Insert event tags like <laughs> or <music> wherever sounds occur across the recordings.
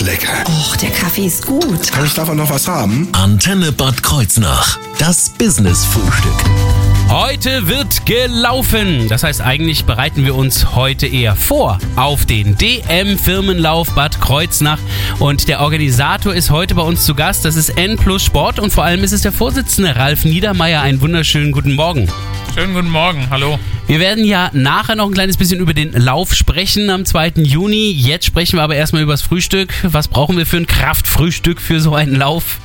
ist lecker. Och, der Kaffee ist gut. Kann ich davon noch was haben? Antenne Bad Kreuznach. Das Business-Frühstück. Heute wird gelaufen. Das heißt, eigentlich bereiten wir uns heute eher vor auf den DM-Firmenlauf Bad Kreuznach. Und der Organisator ist heute bei uns zu Gast. Das ist N Plus Sport und vor allem ist es der Vorsitzende Ralf Niedermeyer. Einen wunderschönen guten Morgen. Schönen guten Morgen, hallo. Wir werden ja nachher noch ein kleines bisschen über den Lauf sprechen am 2. Juni. Jetzt sprechen wir aber erstmal über das Frühstück. Was brauchen wir für ein Kraftfrühstück für so einen Lauf?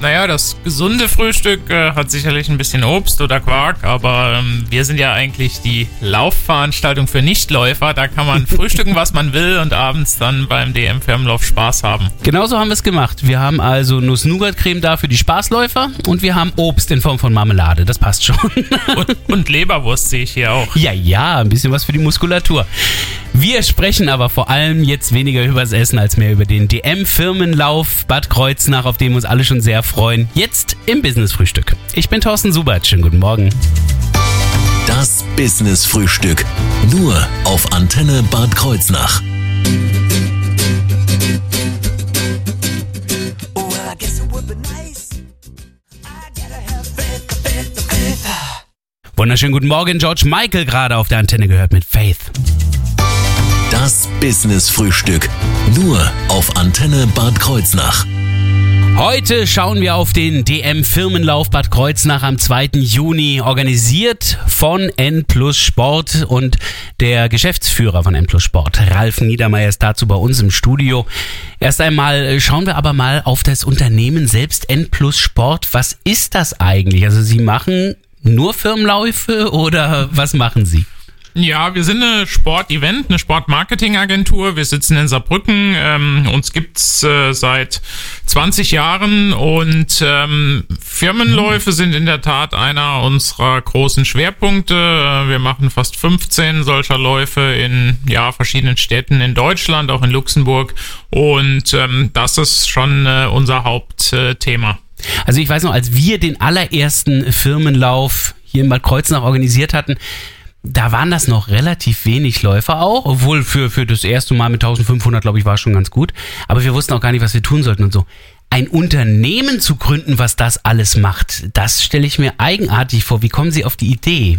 Naja, das gesunde Frühstück äh, hat sicherlich ein bisschen Obst oder Quark, aber ähm, wir sind ja eigentlich die Laufveranstaltung für Nichtläufer. Da kann man <laughs> frühstücken, was man will und abends dann beim DM-Firmenlauf Spaß haben. Genauso haben wir es gemacht. Wir haben also Nuss-Nougat-Creme da für die Spaßläufer und wir haben Obst in Form von Marmelade. Das passt schon. <laughs> Und, und Leberwurst sehe ich hier auch. Ja, ja, ein bisschen was für die Muskulatur. Wir sprechen aber vor allem jetzt weniger über das Essen als mehr über den DM-Firmenlauf Bad Kreuznach, auf wir uns alle schon sehr freuen. Jetzt im Business-Frühstück. Ich bin Thorsten Subert. Schönen guten Morgen. Das Business-Frühstück. Nur auf Antenne Bad Kreuznach. Wunderschönen guten Morgen. George Michael gerade auf der Antenne gehört mit Faith. Das Business-Frühstück. Nur auf Antenne Bad Kreuznach. Heute schauen wir auf den DM-Firmenlauf Bad Kreuznach am 2. Juni, organisiert von N Plus Sport und der Geschäftsführer von N Plus Sport, Ralf Niedermeyer, ist dazu bei uns im Studio. Erst einmal äh, schauen wir aber mal auf das Unternehmen selbst, N Plus Sport. Was ist das eigentlich? Also Sie machen nur Firmenläufe oder was machen Sie? Ja, wir sind eine Sportevent, eine Sportmarketingagentur. Wir sitzen in Saarbrücken. Ähm, uns gibt's äh, seit 20 Jahren und ähm, Firmenläufe sind in der Tat einer unserer großen Schwerpunkte. Äh, Wir machen fast 15 solcher Läufe in ja, verschiedenen Städten in Deutschland, auch in Luxemburg. Und ähm, das ist schon äh, unser Hauptthema. Also ich weiß noch, als wir den allerersten Firmenlauf hier in Bad Kreuznach organisiert hatten, da waren das noch relativ wenig Läufer auch, obwohl für, für das erste Mal mit 1500, glaube ich, war es schon ganz gut. Aber wir wussten auch gar nicht, was wir tun sollten und so. Ein Unternehmen zu gründen, was das alles macht, das stelle ich mir eigenartig vor. Wie kommen Sie auf die Idee?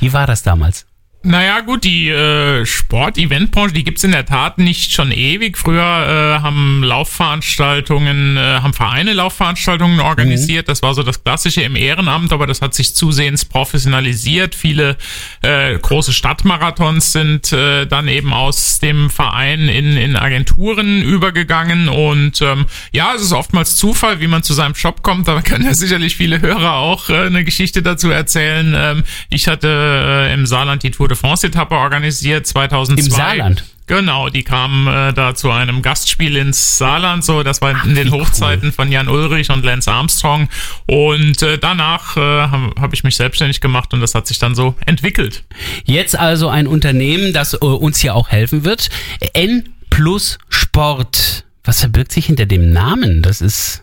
Wie war das damals? Naja, gut, die äh, Sport-Event-Branche, die gibt's in der Tat nicht schon ewig. Früher äh, haben Laufveranstaltungen, äh, haben Vereine Laufveranstaltungen organisiert. Das war so das Klassische im Ehrenamt, aber das hat sich zusehends professionalisiert. Viele äh, große Stadtmarathons sind äh, dann eben aus dem Verein in, in Agenturen übergegangen. Und ähm, ja, es ist oftmals Zufall, wie man zu seinem Job kommt. Da können ja sicherlich viele Hörer auch äh, eine Geschichte dazu erzählen. Ähm, ich hatte äh, im Saarland die Tour de France-Etappe organisiert 2002. Im Saarland? Genau, die kamen äh, da zu einem Gastspiel ins Saarland, so das war in den Hochzeiten von Jan Ulrich und Lance Armstrong und äh, danach äh, habe hab ich mich selbstständig gemacht und das hat sich dann so entwickelt. Jetzt also ein Unternehmen, das äh, uns hier auch helfen wird. N plus Sport. Was verbirgt sich hinter dem Namen? Das ist.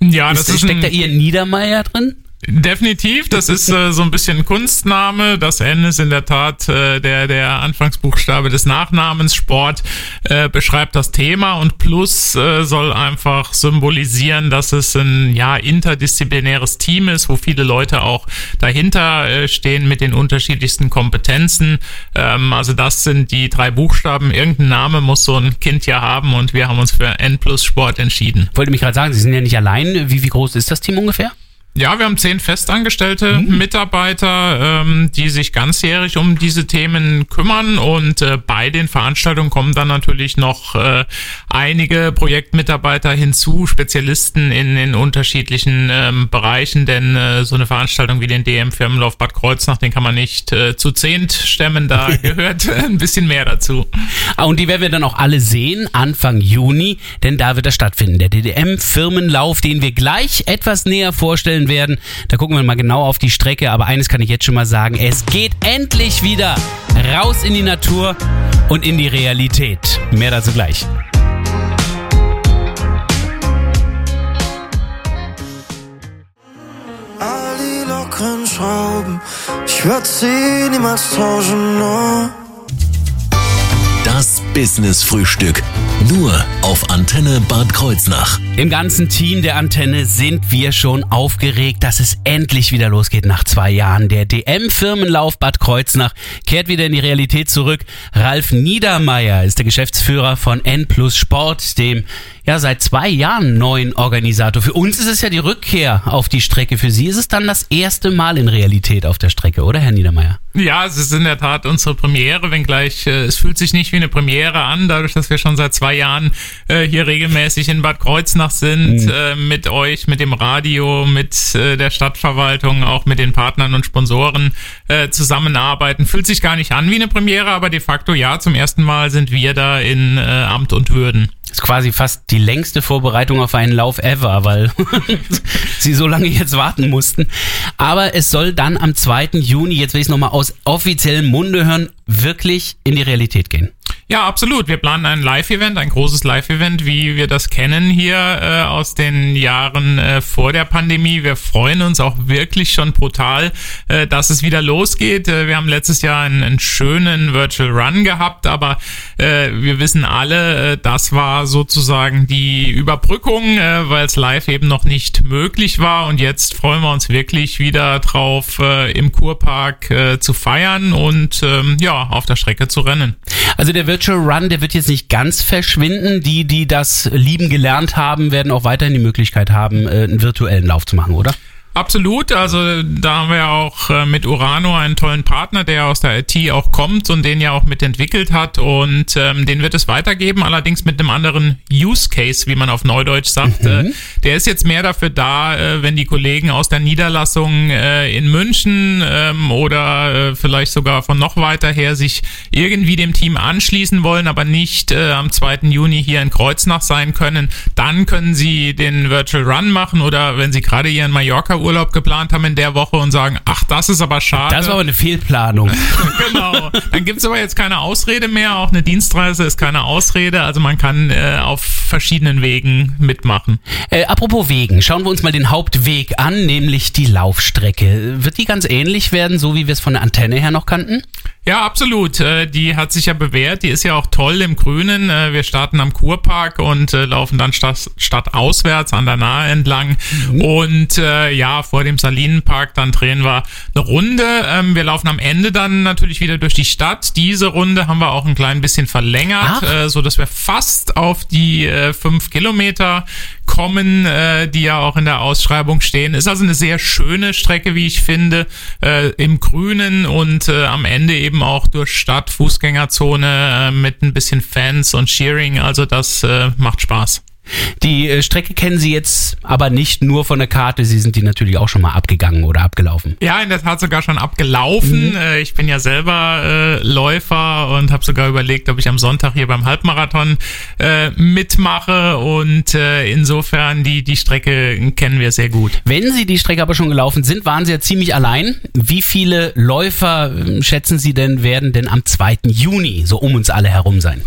Ja, das ist, ist steckt ein, da Ihr Niedermeier drin? Definitiv, das ist äh, so ein bisschen Kunstname. Das N ist in der Tat äh, der, der Anfangsbuchstabe des Nachnamens. Sport äh, beschreibt das Thema und Plus äh, soll einfach symbolisieren, dass es ein ja interdisziplinäres Team ist, wo viele Leute auch dahinter äh, stehen mit den unterschiedlichsten Kompetenzen. Ähm, also das sind die drei Buchstaben. Irgendein Name muss so ein Kind ja haben und wir haben uns für N Plus Sport entschieden. Wollte mich gerade sagen, Sie sind ja nicht allein. Wie, wie groß ist das Team ungefähr? Ja, wir haben zehn festangestellte Mitarbeiter, ähm, die sich ganzjährig um diese Themen kümmern und äh, bei den Veranstaltungen kommen dann natürlich noch äh, einige Projektmitarbeiter hinzu, Spezialisten in, in unterschiedlichen ähm, Bereichen, denn äh, so eine Veranstaltung wie den DM Firmenlauf Bad Kreuznach, den kann man nicht äh, zu zehnt stemmen, da <laughs> gehört äh, ein bisschen mehr dazu. Ah, und die werden wir dann auch alle sehen, Anfang Juni, denn da wird er stattfinden. Der DDM-Firmenlauf, den wir gleich etwas näher vorstellen werden. Da gucken wir mal genau auf die Strecke, aber eines kann ich jetzt schon mal sagen, es geht endlich wieder raus in die Natur und in die Realität. Mehr dazu gleich. All die lockeren Schrauben, ich würde sie niemals tauschen. Das Business Frühstück. Nur auf Antenne Bad Kreuznach. Im ganzen Team der Antenne sind wir schon aufgeregt, dass es endlich wieder losgeht nach zwei Jahren. Der DM-Firmenlauf Bad Kreuznach kehrt wieder in die Realität zurück. Ralf Niedermeyer ist der Geschäftsführer von N Plus Sport, dem ja seit zwei Jahren neuen Organisator. Für uns ist es ja die Rückkehr auf die Strecke. Für Sie ist es dann das erste Mal in Realität auf der Strecke, oder Herr Niedermeyer? Ja, es ist in der Tat unsere Premiere, wenngleich äh, es fühlt sich nicht wie eine Premiere an, dadurch, dass wir schon seit zwei Jahren äh, hier regelmäßig in Bad Kreuznach sind, äh, mit euch, mit dem Radio, mit äh, der Stadtverwaltung, auch mit den Partnern und Sponsoren äh, zusammenarbeiten. Fühlt sich gar nicht an wie eine Premiere, aber de facto ja, zum ersten Mal sind wir da in äh, Amt und Würden. Das ist quasi fast die längste Vorbereitung auf einen Lauf ever, weil <laughs> sie so lange jetzt warten mussten. Aber es soll dann am 2. Juni, jetzt will ich es nochmal aus offiziellem Munde hören, wirklich in die Realität gehen. Ja, absolut. Wir planen ein Live-Event, ein großes Live-Event, wie wir das kennen hier äh, aus den Jahren äh, vor der Pandemie. Wir freuen uns auch wirklich schon brutal, äh, dass es wieder losgeht. Äh, wir haben letztes Jahr einen, einen schönen Virtual Run gehabt, aber äh, wir wissen alle, äh, das war sozusagen die Überbrückung, äh, weil es live eben noch nicht möglich war. Und jetzt freuen wir uns wirklich wieder drauf, äh, im Kurpark äh, zu feiern und ähm, ja, auf der Strecke zu rennen. Also der Virtual Run, der wird jetzt nicht ganz verschwinden. Die, die das lieben gelernt haben, werden auch weiterhin die Möglichkeit haben, äh, einen virtuellen Lauf zu machen, oder? Absolut, also da haben wir auch äh, mit Urano einen tollen Partner, der aus der IT auch kommt und den ja auch mitentwickelt hat und ähm, den wird es weitergeben, allerdings mit einem anderen Use Case, wie man auf Neudeutsch sagt. Äh, der ist jetzt mehr dafür da, äh, wenn die Kollegen aus der Niederlassung äh, in München ähm, oder äh, vielleicht sogar von noch weiter her sich irgendwie dem Team anschließen wollen, aber nicht äh, am 2. Juni hier in Kreuznach sein können, dann können sie den Virtual Run machen oder wenn sie gerade hier in Mallorca Urlaub geplant haben in der Woche und sagen, ach, das ist aber schade. Das war aber eine Fehlplanung. <laughs> genau. Dann gibt's aber jetzt keine Ausrede mehr. Auch eine Dienstreise ist keine Ausrede. Also man kann äh, auf verschiedenen Wegen mitmachen. Äh, apropos Wegen, schauen wir uns mal den Hauptweg an, nämlich die Laufstrecke. Wird die ganz ähnlich werden, so wie wir es von der Antenne her noch kannten? Ja, absolut. Äh, Die hat sich ja bewährt. Die ist ja auch toll im Grünen. Äh, Wir starten am Kurpark und äh, laufen dann stadt, stadtauswärts an der Nahe entlang. Und äh, ja, vor dem Salinenpark, dann drehen wir eine Runde. Ähm, Wir laufen am Ende dann natürlich wieder durch die Stadt. Diese Runde haben wir auch ein klein bisschen verlängert, Ach. so dass wir fast auf die äh, fünf Kilometer kommen, äh, die ja auch in der Ausschreibung stehen. Ist also eine sehr schöne Strecke, wie ich finde, äh, im Grünen und äh, am Ende eben auch durch Stadt, Fußgängerzone äh, mit ein bisschen Fans und Cheering. Also das äh, macht Spaß. Die äh, Strecke kennen Sie jetzt aber nicht nur von der Karte, Sie sind die natürlich auch schon mal abgegangen oder abgelaufen. Ja, in der Tat sogar schon abgelaufen. Äh, ich bin ja selber äh, Läufer und habe sogar überlegt, ob ich am Sonntag hier beim Halbmarathon äh, mitmache. Und äh, insofern die die Strecke kennen wir sehr gut. Wenn Sie die Strecke aber schon gelaufen sind, waren Sie ja ziemlich allein. Wie viele Läufer äh, schätzen Sie denn werden denn am 2. Juni so um uns alle herum sein?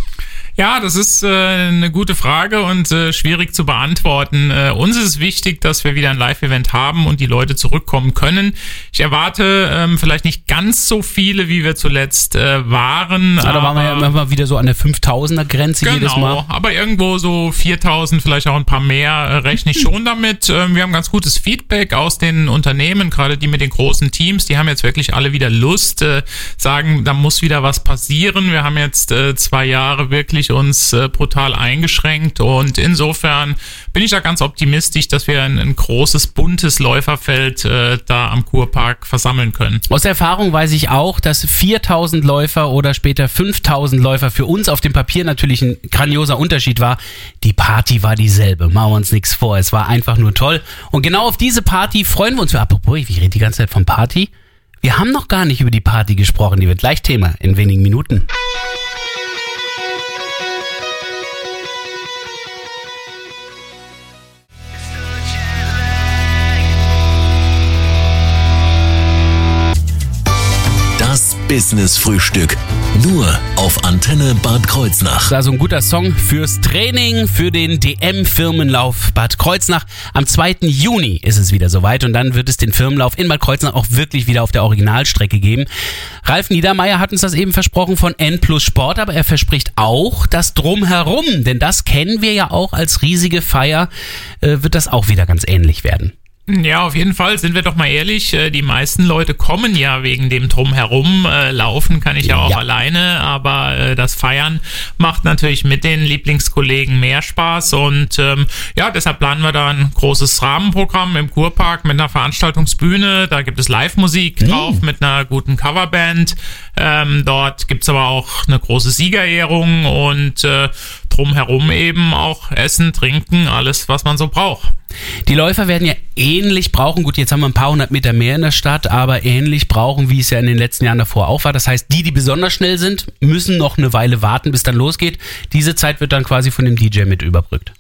Ja, das ist äh, eine gute Frage und äh, schwierig zu beantworten. Äh, uns ist es wichtig, dass wir wieder ein Live-Event haben und die Leute zurückkommen können. Ich erwarte ähm, vielleicht nicht ganz so viele, wie wir zuletzt äh, waren. Ah, da waren wir ja immer mal wieder so an der 5000er Grenze Genau, jedes Mal. aber irgendwo so 4000, vielleicht auch ein paar mehr, äh, rechne ich schon damit. <laughs> Ähm, wir haben ganz gutes Feedback aus den Unternehmen, gerade die mit den großen Teams, die haben jetzt wirklich alle wieder Lust, äh, sagen, da muss wieder was passieren. Wir haben jetzt äh, zwei Jahre wirklich uns äh, brutal eingeschränkt und insofern bin ich da ganz optimistisch, dass wir ein, ein großes, buntes Läuferfeld äh, da am Kurpark versammeln können. Aus Erfahrung weiß ich auch, dass 4000 Läufer oder später 5000 Läufer für uns auf dem Papier natürlich ein grandioser Unterschied war. Die Party war dieselbe, machen wir uns nichts vor. Es war einfach nur toll. Und genau auf diese Party freuen wir uns. Apropos, ich rede die ganze Zeit von Party. Wir haben noch gar nicht über die Party gesprochen. Die wird gleich Thema in wenigen Minuten. Business Frühstück. Nur auf Antenne Bad Kreuznach. Also ein guter Song fürs Training, für den DM-Firmenlauf Bad Kreuznach. Am 2. Juni ist es wieder soweit und dann wird es den Firmenlauf in Bad Kreuznach auch wirklich wieder auf der Originalstrecke geben. Ralf Niedermeyer hat uns das eben versprochen von N plus Sport, aber er verspricht auch das Drumherum, denn das kennen wir ja auch als riesige Feier, äh, wird das auch wieder ganz ähnlich werden. Ja, auf jeden Fall, sind wir doch mal ehrlich, äh, die meisten Leute kommen ja wegen dem Drumherum. Äh, Laufen kann ich ja auch Ja. alleine, aber äh, das Feiern macht natürlich mit den Lieblingskollegen mehr Spaß und ähm, ja, deshalb planen wir da ein großes Rahmenprogramm im Kurpark mit einer Veranstaltungsbühne. Da gibt es Live-Musik drauf mit einer guten Coverband. Ähm, dort gibt's aber auch eine große Siegerehrung und äh, drumherum eben auch Essen, Trinken, alles, was man so braucht. Die Läufer werden ja ähnlich brauchen, gut, jetzt haben wir ein paar hundert Meter mehr in der Stadt, aber ähnlich brauchen, wie es ja in den letzten Jahren davor auch war. Das heißt, die, die besonders schnell sind, müssen noch eine Weile warten, bis dann losgeht. Diese Zeit wird dann quasi von dem DJ mit überbrückt.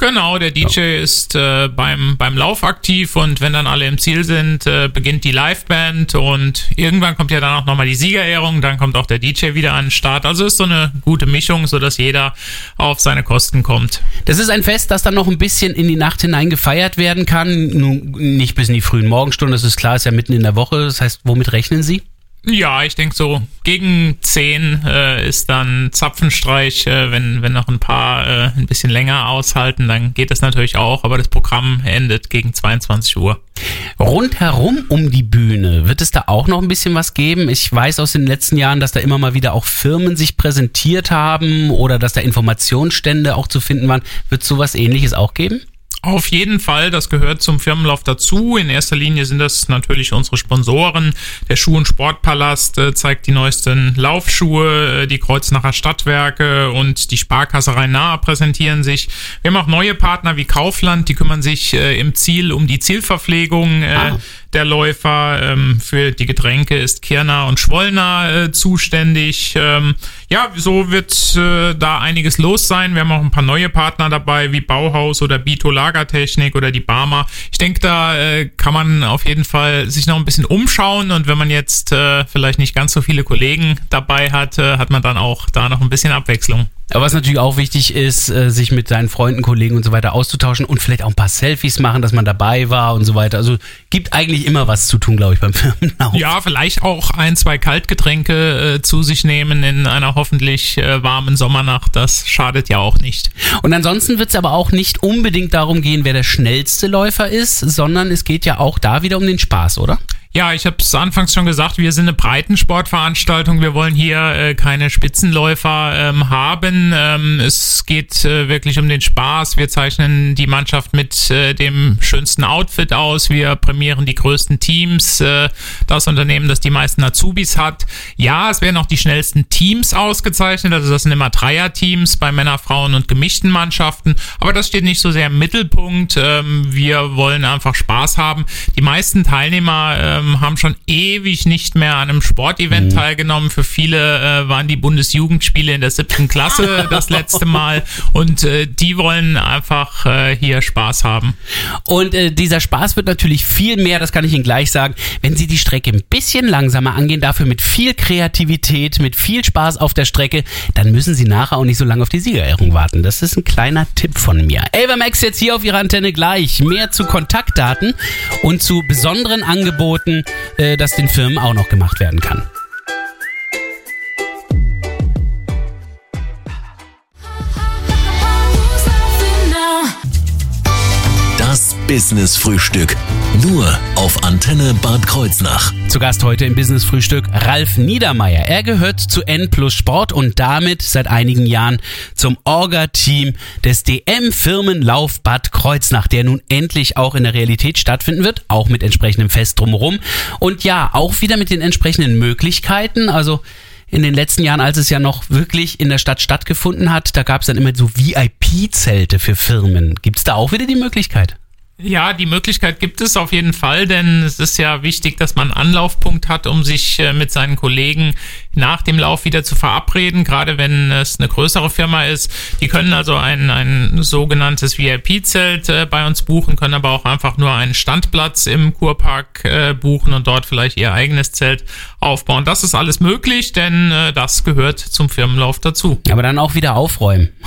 Genau, der DJ ist äh, beim, beim Lauf aktiv und wenn dann alle im Ziel sind, äh, beginnt die Liveband und irgendwann kommt ja dann auch nochmal die Siegerehrung, dann kommt auch der DJ wieder an den Start. Also ist so eine gute Mischung, sodass jeder auf seine Kosten kommt. Das ist ein Fest, das dann noch ein bisschen in die Nacht hinein gefeiert werden kann. Nun, nicht bis in die frühen Morgenstunden, das ist klar, ist ja mitten in der Woche. Das heißt, womit rechnen Sie? Ja, ich denke so gegen 10 äh, ist dann Zapfenstreich. Äh, wenn, wenn noch ein paar äh, ein bisschen länger aushalten, dann geht das natürlich auch, aber das Programm endet gegen 22 Uhr. Rundherum um die Bühne wird es da auch noch ein bisschen was geben. Ich weiß aus den letzten Jahren, dass da immer mal wieder auch Firmen sich präsentiert haben oder dass da Informationsstände auch zu finden waren. Wird sowas ähnliches auch geben? Auf jeden Fall, das gehört zum Firmenlauf dazu. In erster Linie sind das natürlich unsere Sponsoren. Der Schuh- und Sportpalast äh, zeigt die neuesten Laufschuhe, äh, die Kreuznacher Stadtwerke und die Sparkasse Rhein-Nahe präsentieren sich. Wir haben auch neue Partner wie Kaufland, die kümmern sich äh, im Ziel um die Zielverpflegung. Ah. Der Läufer. Ähm, für die Getränke ist Kirner und Schwollner äh, zuständig. Ähm, ja, so wird äh, da einiges los sein. Wir haben auch ein paar neue Partner dabei, wie Bauhaus oder Bito Lagertechnik oder die Barmer. Ich denke, da äh, kann man auf jeden Fall sich noch ein bisschen umschauen und wenn man jetzt äh, vielleicht nicht ganz so viele Kollegen dabei hat, äh, hat man dann auch da noch ein bisschen Abwechslung. Aber was natürlich auch wichtig ist, äh, sich mit seinen Freunden, Kollegen und so weiter auszutauschen und vielleicht auch ein paar Selfies machen, dass man dabei war und so weiter. Also gibt eigentlich immer was zu tun, glaube ich, beim <laughs> Firmenlauf. Ja, vielleicht auch ein, zwei Kaltgetränke äh, zu sich nehmen in einer hoffentlich äh, warmen Sommernacht. Das schadet ja auch nicht. Und ansonsten wird es aber auch nicht unbedingt darum gehen, wer der schnellste Läufer ist, sondern es geht ja auch da wieder um den Spaß, oder? Ja, ich habe es anfangs schon gesagt, wir sind eine Breitensportveranstaltung. Wir wollen hier äh, keine Spitzenläufer ähm, haben. Ähm, es geht äh, wirklich um den Spaß. Wir zeichnen die Mannschaft mit äh, dem schönsten Outfit aus. Wir prämieren die größten Teams. Äh, das Unternehmen, das die meisten Azubis hat. Ja, es werden auch die schnellsten Teams ausgezeichnet. Also das sind immer Dreierteams bei Männer, Frauen und gemischten Mannschaften. Aber das steht nicht so sehr im Mittelpunkt. Ähm, wir wollen einfach Spaß haben. Die meisten Teilnehmer ähm, haben schon ewig nicht mehr an einem Sportevent teilgenommen. Für viele äh, waren die Bundesjugendspiele in der siebten Klasse <laughs> das letzte Mal. Und äh, die wollen einfach äh, hier Spaß haben. Und äh, dieser Spaß wird natürlich viel mehr, das kann ich Ihnen gleich sagen, wenn Sie die Strecke ein bisschen langsamer angehen, dafür mit viel Kreativität, mit viel Spaß auf der Strecke, dann müssen Sie nachher auch nicht so lange auf die Siegerehrung warten. Das ist ein kleiner Tipp von mir. Ava Max jetzt hier auf Ihrer Antenne gleich. Mehr zu Kontaktdaten und zu besonderen Angeboten, äh, das den Firmen auch noch gemacht werden kann. Business Frühstück. Nur auf Antenne Bad Kreuznach. Zu Gast heute im Business Frühstück Ralf Niedermeyer. Er gehört zu N Plus Sport und damit seit einigen Jahren zum Orga-Team des DM Firmenlauf Bad Kreuznach, der nun endlich auch in der Realität stattfinden wird, auch mit entsprechendem Fest drumherum und ja, auch wieder mit den entsprechenden Möglichkeiten, also in den letzten Jahren, als es ja noch wirklich in der Stadt stattgefunden hat, da gab es dann immer so VIP-Zelte für Firmen. Gibt es da auch wieder die Möglichkeit? Ja, die Möglichkeit gibt es auf jeden Fall, denn es ist ja wichtig, dass man einen Anlaufpunkt hat, um sich äh, mit seinen Kollegen nach dem Lauf wieder zu verabreden, gerade wenn es eine größere Firma ist. Die können also ein, ein sogenanntes VIP-Zelt äh, bei uns buchen, können aber auch einfach nur einen Standplatz im Kurpark äh, buchen und dort vielleicht ihr eigenes Zelt aufbauen. Das ist alles möglich, denn äh, das gehört zum Firmenlauf dazu. Aber dann auch wieder aufräumen. <laughs>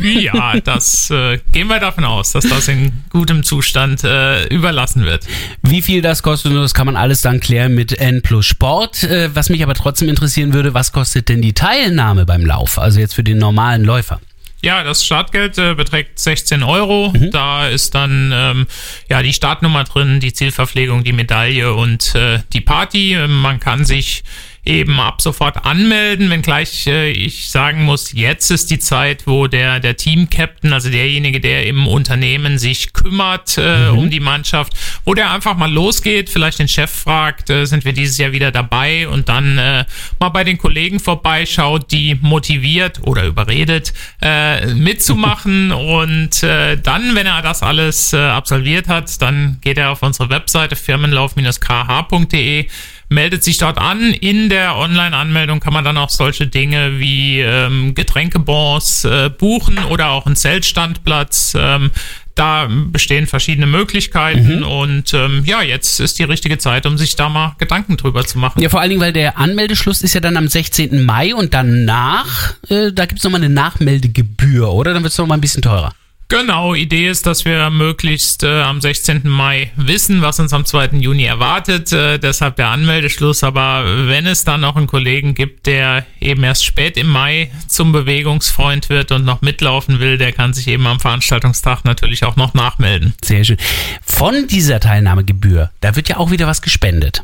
Ja, das äh, gehen wir davon aus, dass das in gutem Zustand äh, überlassen wird. Wie viel das kostet, das kann man alles dann klären mit N plus Sport. Äh, was mich aber trotzdem interessieren würde, was kostet denn die Teilnahme beim Lauf? Also jetzt für den normalen Läufer. Ja, das Startgeld äh, beträgt 16 Euro. Da ist dann ähm, ja die Startnummer drin, die Zielverpflegung, die Medaille und äh, die Party. Ähm, Man kann sich eben ab sofort anmelden, wenngleich äh, ich sagen muss, jetzt ist die Zeit, wo der, der Team-Captain, also derjenige, der im Unternehmen sich kümmert äh, um die Mannschaft, wo der einfach mal losgeht, vielleicht den Chef fragt, äh, sind wir dieses Jahr wieder dabei und dann äh, mal bei den Kollegen vorbeischaut, die motiviert oder überredet, äh, mitzumachen <laughs> und äh, dann, wenn er das alles äh, absolviert hat, dann geht er auf unsere Webseite firmenlauf-kh.de meldet sich dort an. In der Online-Anmeldung kann man dann auch solche Dinge wie ähm, Getränkebons äh, buchen oder auch einen Zeltstandplatz. Ähm, da bestehen verschiedene Möglichkeiten und ähm, ja, jetzt ist die richtige Zeit, um sich da mal Gedanken drüber zu machen. Ja, vor allen Dingen, weil der Anmeldeschluss ist ja dann am 16. Mai und danach, äh, da gibt's noch nochmal eine Nachmeldegebühr, oder? Dann wird's noch nochmal ein bisschen teurer. Genau, Idee ist, dass wir möglichst äh, am 16. Mai wissen, was uns am 2. Juni erwartet. Äh, deshalb der Anmeldeschluss. Aber wenn es dann noch einen Kollegen gibt, der eben erst spät im Mai zum Bewegungsfreund wird und noch mitlaufen will, der kann sich eben am Veranstaltungstag natürlich auch noch nachmelden. Sehr schön. Von dieser Teilnahmegebühr, da wird ja auch wieder was gespendet.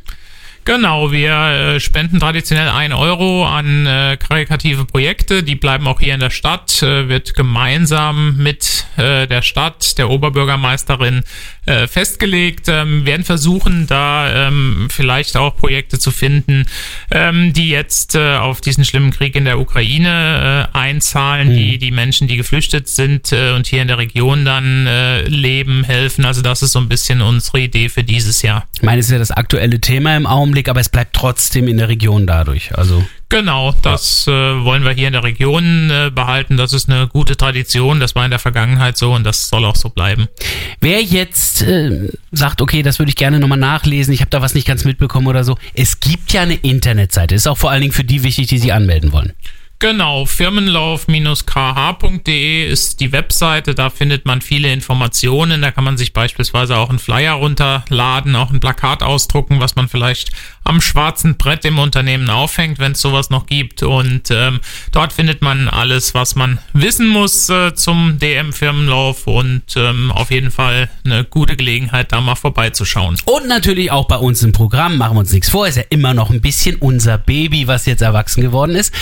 Genau, wir äh, spenden traditionell ein Euro an äh, karikative Projekte. Die bleiben auch hier in der Stadt, äh, wird gemeinsam mit äh, der Stadt, der Oberbürgermeisterin äh, festgelegt. Ähm, werden versuchen, da ähm, vielleicht auch Projekte zu finden, ähm, die jetzt äh, auf diesen schlimmen Krieg in der Ukraine äh, einzahlen, die die Menschen, die geflüchtet sind äh, und hier in der Region dann äh, leben, helfen. Also das ist so ein bisschen unsere Idee für dieses Jahr. Ich meine, es ist ja das aktuelle Thema im Augenblick, aber es bleibt trotzdem in der Region dadurch. Also Genau, das äh, wollen wir hier in der Region äh, behalten. Das ist eine gute Tradition. Das war in der Vergangenheit so und das soll auch so bleiben. wer jetzt äh, sagt, okay, das würde ich gerne nochmal nachlesen, ich habe da was nicht ganz mitbekommen oder so, es gibt ja eine Internetseite. Ist auch vor allen Dingen für die wichtig, die sich anmelden wollen. Genau, firmenlauf-kh.de ist die Webseite, da findet man viele Informationen, da kann man sich beispielsweise auch einen Flyer runterladen, auch ein Plakat ausdrucken, was man vielleicht am schwarzen Brett im Unternehmen aufhängt, wenn es sowas noch gibt. Und ähm, dort findet man alles, was man wissen muss äh, zum DM-Firmenlauf und ähm, auf jeden Fall eine gute Gelegenheit, da mal vorbeizuschauen. Und natürlich auch bei uns im Programm, machen wir uns nichts vor, ist ja immer noch ein bisschen unser Baby, was jetzt erwachsen geworden ist.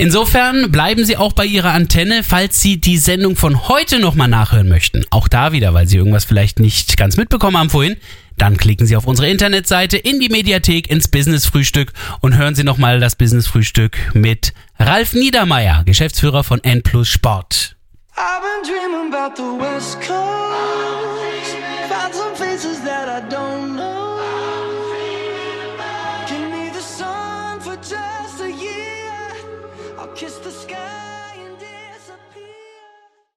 Insofern bleiben Sie auch bei Ihrer Antenne, falls Sie die Sendung von heute nochmal nachhören möchten. Auch da wieder, weil Sie irgendwas vielleicht nicht ganz mitbekommen haben vorhin. Dann klicken Sie auf unsere Internetseite in die Mediathek ins Business Frühstück und hören Sie nochmal das Business Frühstück mit Ralf Niedermeyer, Geschäftsführer von N Plus Sport. I've been.